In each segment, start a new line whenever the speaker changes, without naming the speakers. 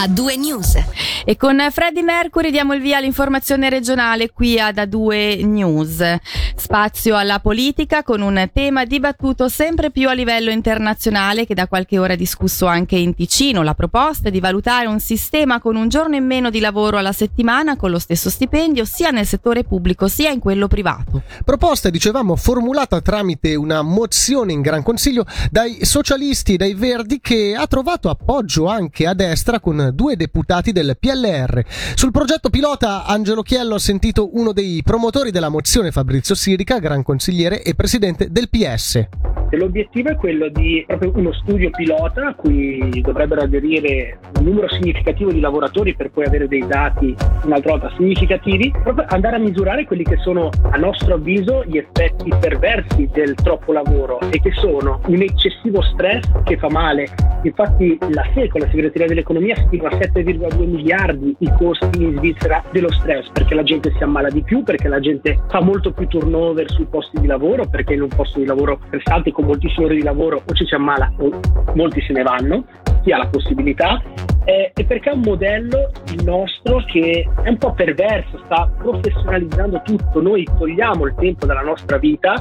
a due news.
E con Freddy Mercury diamo il via all'informazione regionale qui ad A2 News. Spazio alla politica con un tema dibattuto sempre più a livello internazionale che da qualche ora è discusso anche in Ticino. La proposta è di valutare un sistema con un giorno in meno di lavoro alla settimana con lo stesso stipendio sia nel settore pubblico sia in quello privato.
Proposta, dicevamo, formulata tramite una mozione in Gran Consiglio dai socialisti e dai verdi che ha trovato appoggio anche a destra con due deputati del PLR. Sul progetto pilota Angelo Chiello ha sentito uno dei promotori della mozione Fabrizio Sirica, gran consigliere e presidente del PS.
L'obiettivo è quello di proprio uno studio pilota a cui dovrebbero aderire un numero significativo di lavoratori per poi avere dei dati un'altra volta significativi, proprio andare a misurare quelli che sono a nostro avviso gli effetti perversi del troppo lavoro e che sono un eccessivo stress che fa male. Infatti la SECO, la segreteria dell'economia, stima a 7,2 miliardi i costi in Svizzera dello stress perché la gente si ammala di più, perché la gente fa molto più turnover sui posti di lavoro, perché in un posto di lavoro prestante con moltissime ore di lavoro o ci si ammala o molti se ne vanno, chi ha la possibilità eh, e perché è un modello il nostro che è un po' perverso, sta professionalizzando tutto. Noi togliamo il tempo dalla nostra vita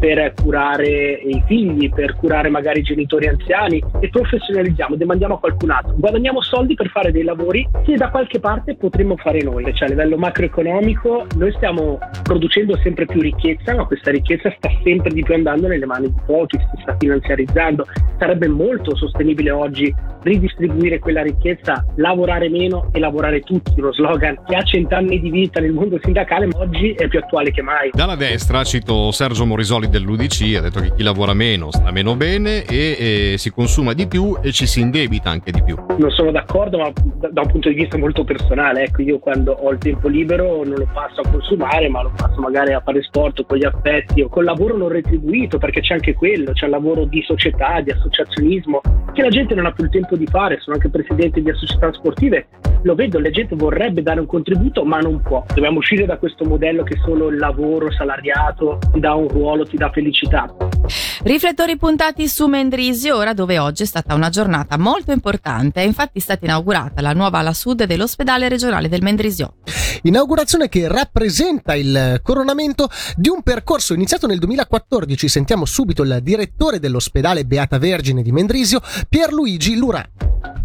per curare i figli, per curare magari i genitori anziani e professionalizziamo, demandiamo a qualcun altro. Guadagniamo soldi per fare dei lavori che da qualche parte potremmo fare noi. Cioè a livello macroeconomico noi stiamo producendo sempre più ricchezza, ma questa ricchezza sta sempre di più andando nelle mani di pochi, si sta finanziarizzando. Sarebbe molto sostenibile oggi ridistribuire quella ricchezza, lavorare meno e lavorare tutti, uno slogan che ha cent'anni di vita nel mondo sindacale, ma oggi è più attuale che mai.
Dalla destra cito Sergio Morisoli dell'UDC, ha detto che chi lavora meno sta meno bene e, e si consuma di più e ci si indebita anche di più.
Non sono d'accordo, ma da, da un punto di vista molto personale, ecco, io quando ho il tempo libero non lo passo a consumare, ma lo passo magari a fare sport con gli affetti o col lavoro non retribuito, perché c'è anche quello, c'è lavoro di società, di associazionismo, che la gente non ha più il tempo di fare, sono anche presidente di società sportive, lo vedo, la gente vorrebbe dare un contributo ma non può. Dobbiamo uscire da questo modello che solo il lavoro salariato ti dà un ruolo, ti dà felicità.
Riflettori puntati su Mendrisio, ora dove oggi è stata una giornata molto importante, è infatti stata inaugurata la nuova ala sud dell'ospedale regionale del Mendrisio.
Inaugurazione che rappresenta il coronamento di un percorso iniziato nel 2014. Sentiamo subito il direttore dell'ospedale Beata Vergine di Mendrisio, Pierluigi Lurà.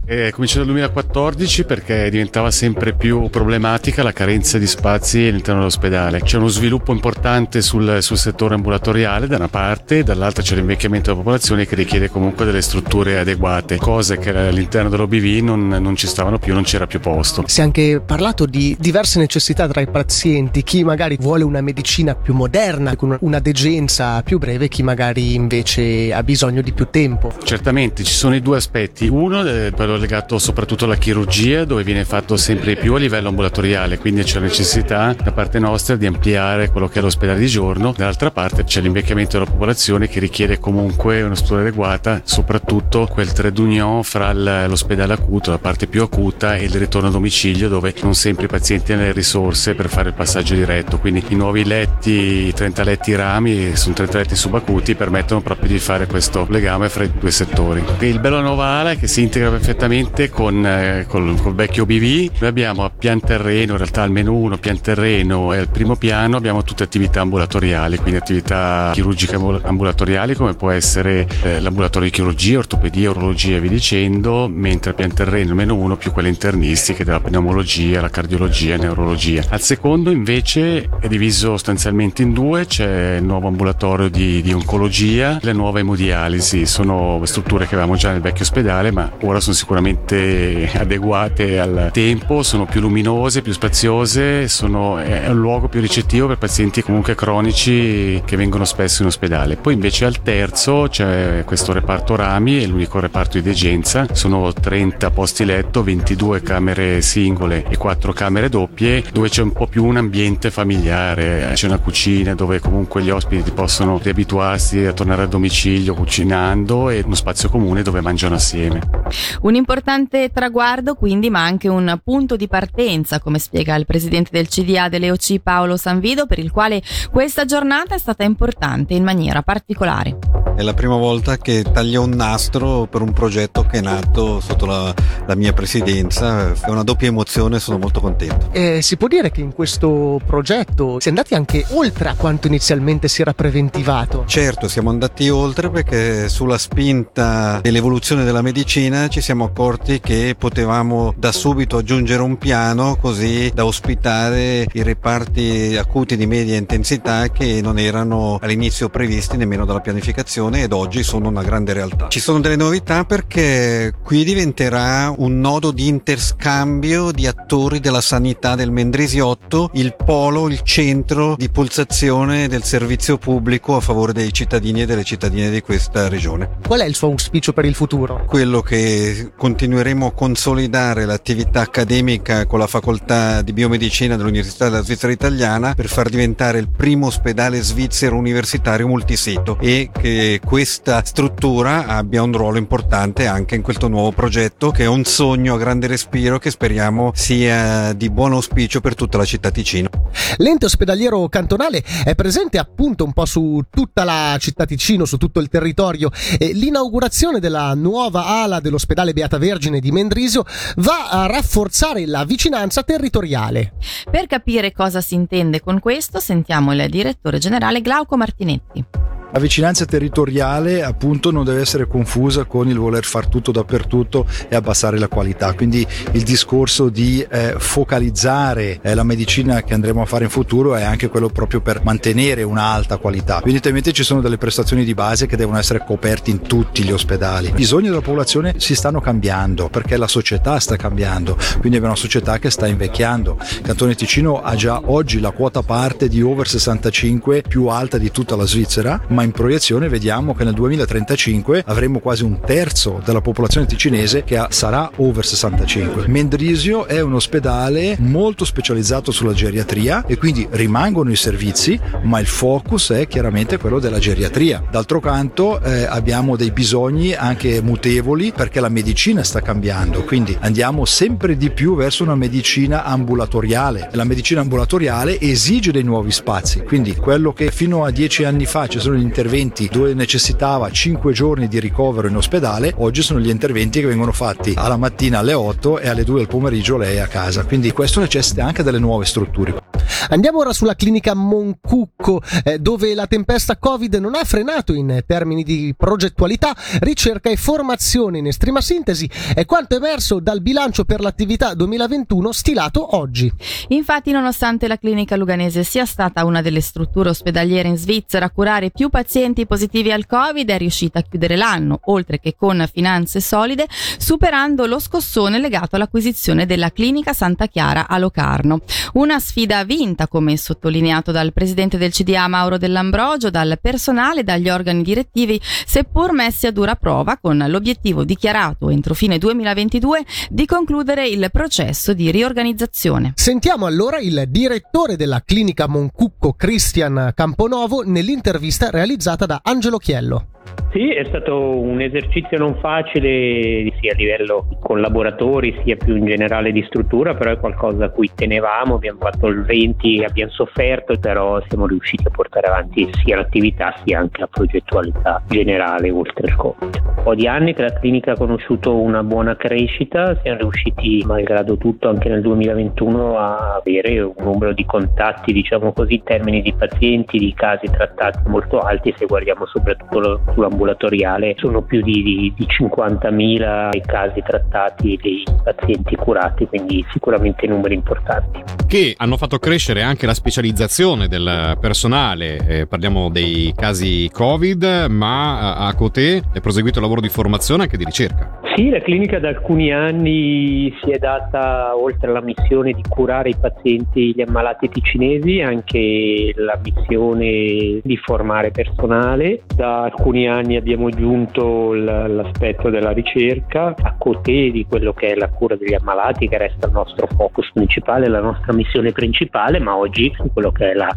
È cominciato nel 2014 perché diventava sempre più problematica la carenza di spazi all'interno dell'ospedale. C'è uno sviluppo importante sul, sul settore ambulatoriale da una parte, dall'altra c'è l'invecchiamento della popolazione che richiede comunque delle strutture adeguate, cose che all'interno dell'OBV non, non ci stavano più, non c'era più posto.
Si è anche parlato di diverse necessità tra i pazienti, chi magari vuole una medicina più moderna, con una degenza più breve, chi magari invece ha bisogno di più tempo.
Certamente ci sono i due aspetti, uno è quello legato soprattutto alla chirurgia dove viene fatto sempre più a livello ambulatoriale, quindi c'è la necessità da parte nostra di ampliare quello che è l'ospedale di giorno, dall'altra parte c'è l'invecchiamento della popolazione che richiede comunque una struttura adeguata, soprattutto quel trade union fra l'ospedale acuto, la parte più acuta e il ritorno a domicilio dove non sempre i pazienti hanno le risorse per fare il passaggio diretto, quindi i nuovi letti, i 30 letti rami, sono 30 letti subacuti, permettono proprio di fare questo legame fra i due settori. Il bello Novara è che si integra perfettamente con, eh, col, col, vecchio BV. Noi abbiamo a pian terreno, in realtà almeno uno pian terreno e al primo piano abbiamo tutte attività ambulatoriali, quindi attività chirurgiche ambulatoriali come può essere eh, l'ambulatorio di chirurgia, ortopedia, urologia e via dicendo, mentre a pian terreno almeno uno più quelle internistiche della pneumologia, la cardiologia e neurologia. Al secondo invece è diviso sostanzialmente in due, c'è il nuovo ambulatorio di, di oncologia, le nuove emodialisi, sono strutture che avevamo già nel vecchio ospedale ma ora sono sicuramente sicuramente adeguate al tempo, sono più luminose, più spaziose, sono, è un luogo più ricettivo per pazienti comunque cronici che vengono spesso in ospedale. Poi invece al terzo c'è questo reparto rami, è l'unico reparto di degenza, sono 30 posti letto, 22 camere singole e 4 camere doppie, dove c'è un po' più un ambiente familiare, c'è una cucina dove comunque gli ospiti possono riabituarsi a tornare a domicilio cucinando e uno spazio comune dove mangiano assieme.
Un importante traguardo quindi, ma anche un punto di partenza, come spiega il presidente del CDA dell'EOC Paolo Sanvido, per il quale questa giornata è stata importante in maniera particolare.
È la prima volta che taglio un nastro per un progetto che è nato sotto la, la mia presidenza, è una doppia emozione, sono molto contento.
Eh, si può dire che in questo progetto si è andati anche oltre a quanto inizialmente si era preventivato?
Certo, siamo andati oltre perché sulla spinta dell'evoluzione della medicina ci siamo accorti che potevamo da subito aggiungere un piano così da ospitare i reparti acuti di media intensità che non erano all'inizio previsti nemmeno dalla pianificazione ed oggi sono una grande realtà. Ci sono delle novità perché qui diventerà un nodo di interscambio di attori della sanità del Mendrisiotto, il polo, il centro di pulsazione del servizio pubblico a favore dei cittadini e delle cittadine di questa regione.
Qual è il suo auspicio per il futuro?
Quello che continueremo a consolidare l'attività accademica con la facoltà di biomedicina dell'Università della Svizzera Italiana per far diventare il primo ospedale svizzero universitario multisito e che questa struttura abbia un ruolo importante anche in questo nuovo progetto che è un sogno a grande respiro che speriamo sia di buon auspicio per tutta la città Ticino.
L'ente ospedaliero cantonale è presente appunto un po' su tutta la città Ticino, su tutto il territorio e l'inaugurazione della nuova ala dell'ospedale Beata Vergine di Mendrisio va a rafforzare la vicinanza territoriale.
Per capire cosa si intende con questo sentiamo il direttore generale Glauco Martinetti.
La vicinanza territoriale appunto non deve essere confusa con il voler far tutto dappertutto e abbassare la qualità, quindi il discorso di eh, focalizzare eh, la medicina che andremo a fare in futuro è anche quello proprio per mantenere un'alta qualità. Evidentemente ci sono delle prestazioni di base che devono essere coperte in tutti gli ospedali. I bisogni della popolazione si stanno cambiando perché la società sta cambiando, quindi abbiamo una società che sta invecchiando. Il Cantone Ticino ha già oggi la quota parte di over 65 più alta di tutta la Svizzera, ma in proiezione vediamo che nel 2035 avremo quasi un terzo della popolazione ticinese che sarà over 65. Mendrisio è un ospedale molto specializzato sulla geriatria e quindi rimangono i servizi, ma il focus è chiaramente quello della geriatria. D'altro canto eh, abbiamo dei bisogni anche mutevoli perché la medicina sta cambiando, quindi andiamo sempre di più verso una medicina ambulatoriale. La medicina ambulatoriale esige dei nuovi spazi, quindi quello che fino a dieci anni fa ci sono gli interventi dove necessitava 5 giorni di ricovero in ospedale, oggi sono gli interventi che vengono fatti alla mattina alle 8 e alle 2 del pomeriggio lei a casa. Quindi questo necessita anche delle nuove strutture.
Andiamo ora sulla clinica Moncucco, eh, dove la tempesta Covid non ha frenato in termini di progettualità, ricerca e formazione in estrema sintesi, è quanto emerso dal bilancio per l'attività 2021 stilato oggi.
Infatti, nonostante la clinica luganese sia stata una delle strutture ospedaliere in Svizzera a curare più pazienti positivi al Covid, è riuscita a chiudere l'anno, oltre che con finanze solide, superando lo scossone legato all'acquisizione della clinica Santa Chiara a Locarno. Una sfida vinta, come sottolineato dal presidente del CDA Mauro Dell'Ambrogio, dal personale e dagli organi direttivi, seppur messi a dura prova con l'obiettivo dichiarato entro fine 2022 di concludere il processo di riorganizzazione.
Sentiamo allora il direttore della clinica Moncucco Cristian Camponovo nell'intervista realizzata da Angelo Chiello.
Sì, è stato un esercizio non facile sia a livello con laboratori sia più in generale di struttura, però è qualcosa a cui tenevamo, abbiamo fatto il 20, abbiamo sofferto, però siamo riusciti a portare avanti sia l'attività sia anche la progettualità generale oltre il Covid. Un po' di anni che la clinica ha conosciuto una buona crescita, siamo riusciti malgrado tutto anche nel 2021 a avere un numero di contatti, diciamo così, in termini di pazienti, di casi trattati molto alti se guardiamo soprattutto sull'ambulatoriale sono più di, di, di 50.000 i casi trattati dei pazienti curati, quindi sicuramente numeri importanti.
Che hanno fatto crescere anche la specializzazione del personale, eh, parliamo dei casi Covid, ma a Coté è proseguito il lavoro di formazione anche di ricerca.
Sì, la clinica da alcuni anni si è data, oltre alla missione di curare i pazienti, gli ammalati ticinesi, anche la missione di formare personale. Da alcuni ultimi anni abbiamo aggiunto l'aspetto della ricerca a côté di quello che è la cura degli ammalati che resta il nostro focus principale, la nostra missione principale, ma oggi quello che è la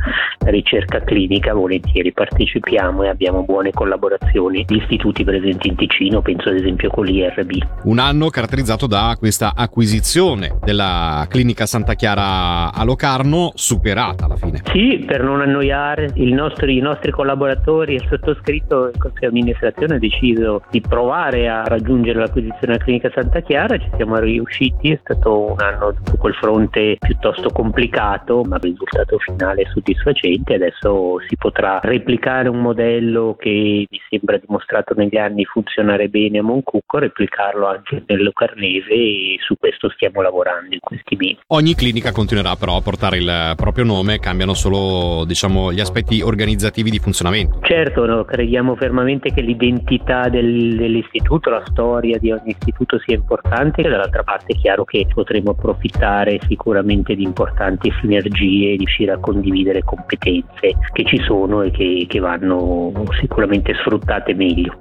ricerca clinica volentieri partecipiamo e abbiamo buone collaborazioni di istituti presenti in Ticino, penso ad esempio con l'IRB.
Un anno caratterizzato da questa acquisizione della clinica Santa Chiara a Locarno superata alla fine.
Sì, per non annoiare nostri, i nostri collaboratori, il sottoscritto di amministrazione ha deciso di provare a raggiungere l'acquisizione della clinica Santa Chiara, ci siamo riusciti, è stato un anno su quel fronte piuttosto complicato, ma il risultato finale è soddisfacente, adesso si potrà replicare un modello che mi sembra dimostrato negli anni funzionare bene a Moncucco, replicarlo anche nel Locarnese e su questo stiamo lavorando in questi mesi.
Ogni clinica continuerà però a portare il proprio nome, cambiano solo diciamo, gli aspetti organizzativi di funzionamento.
Certo, no, crediamo fermamente che l'identità del, dell'istituto, la storia di ogni istituto sia importante e dall'altra parte è chiaro che potremo approfittare sicuramente di importanti sinergie, riuscire a condividere competenze che ci sono e che, che vanno sicuramente sfruttate meglio.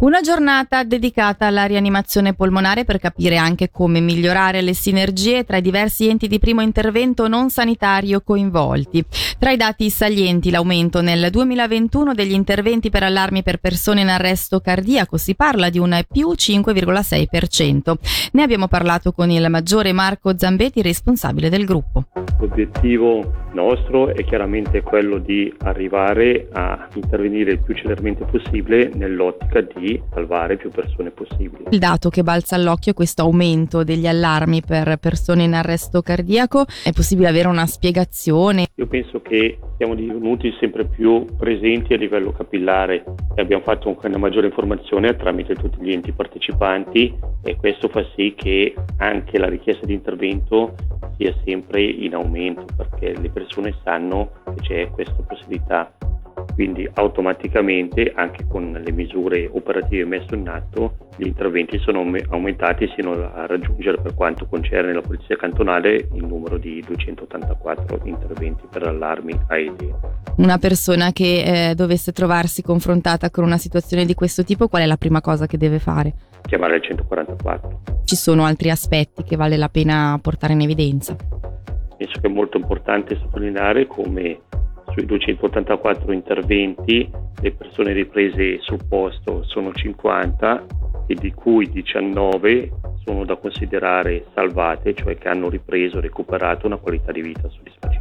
Una giornata dedicata alla rianimazione polmonare per capire anche come migliorare le sinergie tra i diversi enti di primo intervento non sanitario coinvolti. Tra i dati salienti l'aumento nel 2021 degli interventi per allarmi per persone in arresto cardiaco, si parla di un più 5,6%. Ne abbiamo parlato con il maggiore Marco Zambetti, responsabile del gruppo.
L'obiettivo nostro è chiaramente quello di arrivare a intervenire il più celermente possibile nell'ottica di salvare più persone possibili.
Il dato che balza all'occhio è questo aumento degli allarmi per persone in arresto cardiaco. È possibile avere una spiegazione?
Io penso che siamo divenuti sempre più presenti a livello capillare abbiamo fatto una maggiore informazione tramite tutti gli enti partecipanti e questo fa sì che anche la richiesta di intervento sia sempre in aumento perché le persone sanno che c'è questa possibilità quindi automaticamente anche con le misure operative messe in atto gli interventi sono aumentati sino a raggiungere per quanto concerne la polizia cantonale il numero di 284 interventi per allarmi AED.
Una persona che eh, dovesse trovarsi confrontata con una situazione di questo tipo, qual è la prima cosa che deve fare?
Chiamare il 144.
Ci sono altri aspetti che vale la pena portare in evidenza?
Penso che è molto importante sottolineare come sui 284 interventi le persone riprese sul posto sono 50 e di cui 19 sono da considerare salvate, cioè che hanno ripreso recuperato una qualità di vita soddisfacente.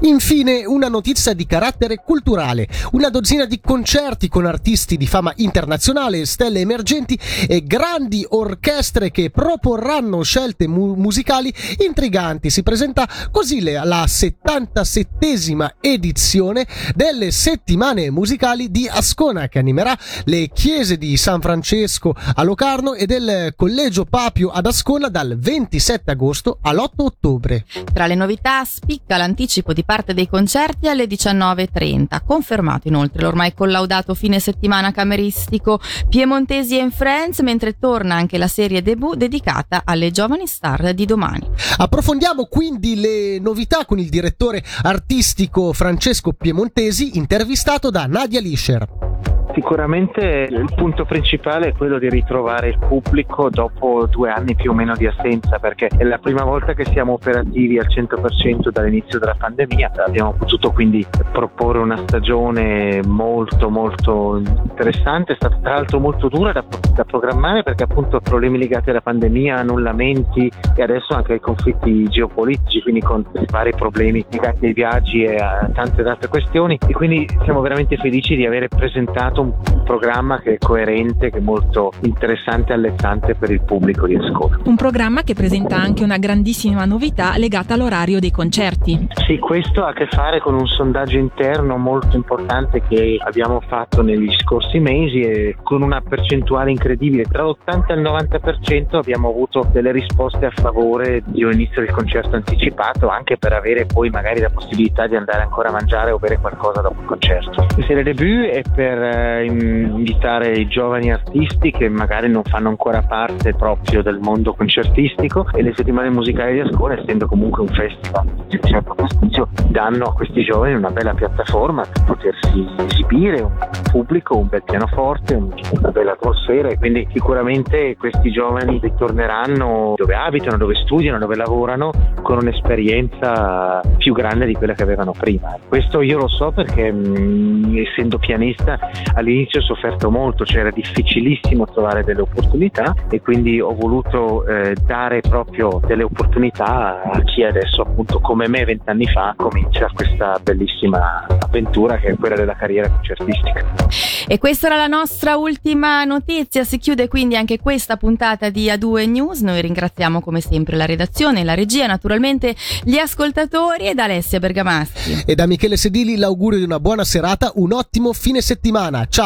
Infine, una notizia di carattere culturale. Una dozzina di concerti con artisti di fama internazionale, stelle emergenti e grandi orchestre che proporranno scelte mu- musicali intriganti. Si presenta così la 77esima edizione delle settimane musicali di Ascona che animerà le chiese di San Francesco a Locarno e del Collegio Papio ad Ascona dal 27 agosto all'8 ottobre.
Tra le novità spicca l'anticipo di parte dei concerti alle 19.30, confermato inoltre l'ormai collaudato fine settimana cameristico Piemontesi and Friends, mentre torna anche la serie debut dedicata alle giovani star di domani.
Approfondiamo quindi le novità con il direttore artistico Francesco Piemontesi, intervistato da Nadia Lischer.
Sicuramente il punto principale è quello di ritrovare il pubblico dopo due anni più o meno di assenza, perché è la prima volta che siamo operativi al 100% dall'inizio della pandemia. Abbiamo potuto quindi proporre una stagione molto molto interessante, è stata tra l'altro molto dura da, da programmare perché appunto problemi legati alla pandemia, annullamenti e adesso anche ai conflitti geopolitici, quindi con vari problemi legati ai viaggi e a tante altre questioni e quindi siamo veramente felici di aver presentato un un programma che è coerente, che è molto interessante e allettante per il pubblico di Ascona.
Un programma che presenta anche una grandissima novità legata all'orario dei concerti.
Sì, questo ha a che fare con un sondaggio interno molto importante che abbiamo fatto negli scorsi mesi e con una percentuale incredibile. Tra l'80 e il 90% abbiamo avuto delle risposte a favore di un inizio del concerto anticipato, anche per avere poi magari la possibilità di andare ancora a mangiare o bere qualcosa dopo il concerto. Se le debut è per eh, invitare i giovani artisti che magari non fanno ancora parte proprio del mondo concertistico e le settimane musicali di Ascona, essendo comunque un festival di certo danno a questi giovani una bella piattaforma per potersi esibire, un pubblico, un bel pianoforte, una bella atmosfera e quindi sicuramente questi giovani ritorneranno dove abitano, dove studiano, dove lavorano con un'esperienza più grande di quella che avevano prima. Questo io lo so perché mh, essendo pianista all'inizio ho sofferto molto, cioè era difficilissimo trovare delle opportunità e quindi ho voluto eh, dare proprio delle opportunità a chi adesso appunto come me vent'anni fa comincia questa bellissima avventura che è quella della carriera concertistica.
E questa era la nostra ultima notizia, si chiude quindi anche questa puntata di A2 News, noi ringraziamo come sempre la redazione, la regia, naturalmente gli ascoltatori e da Alessia Bergamaschi.
E da Michele Sedili l'augurio di una buona serata, un ottimo fine settimana.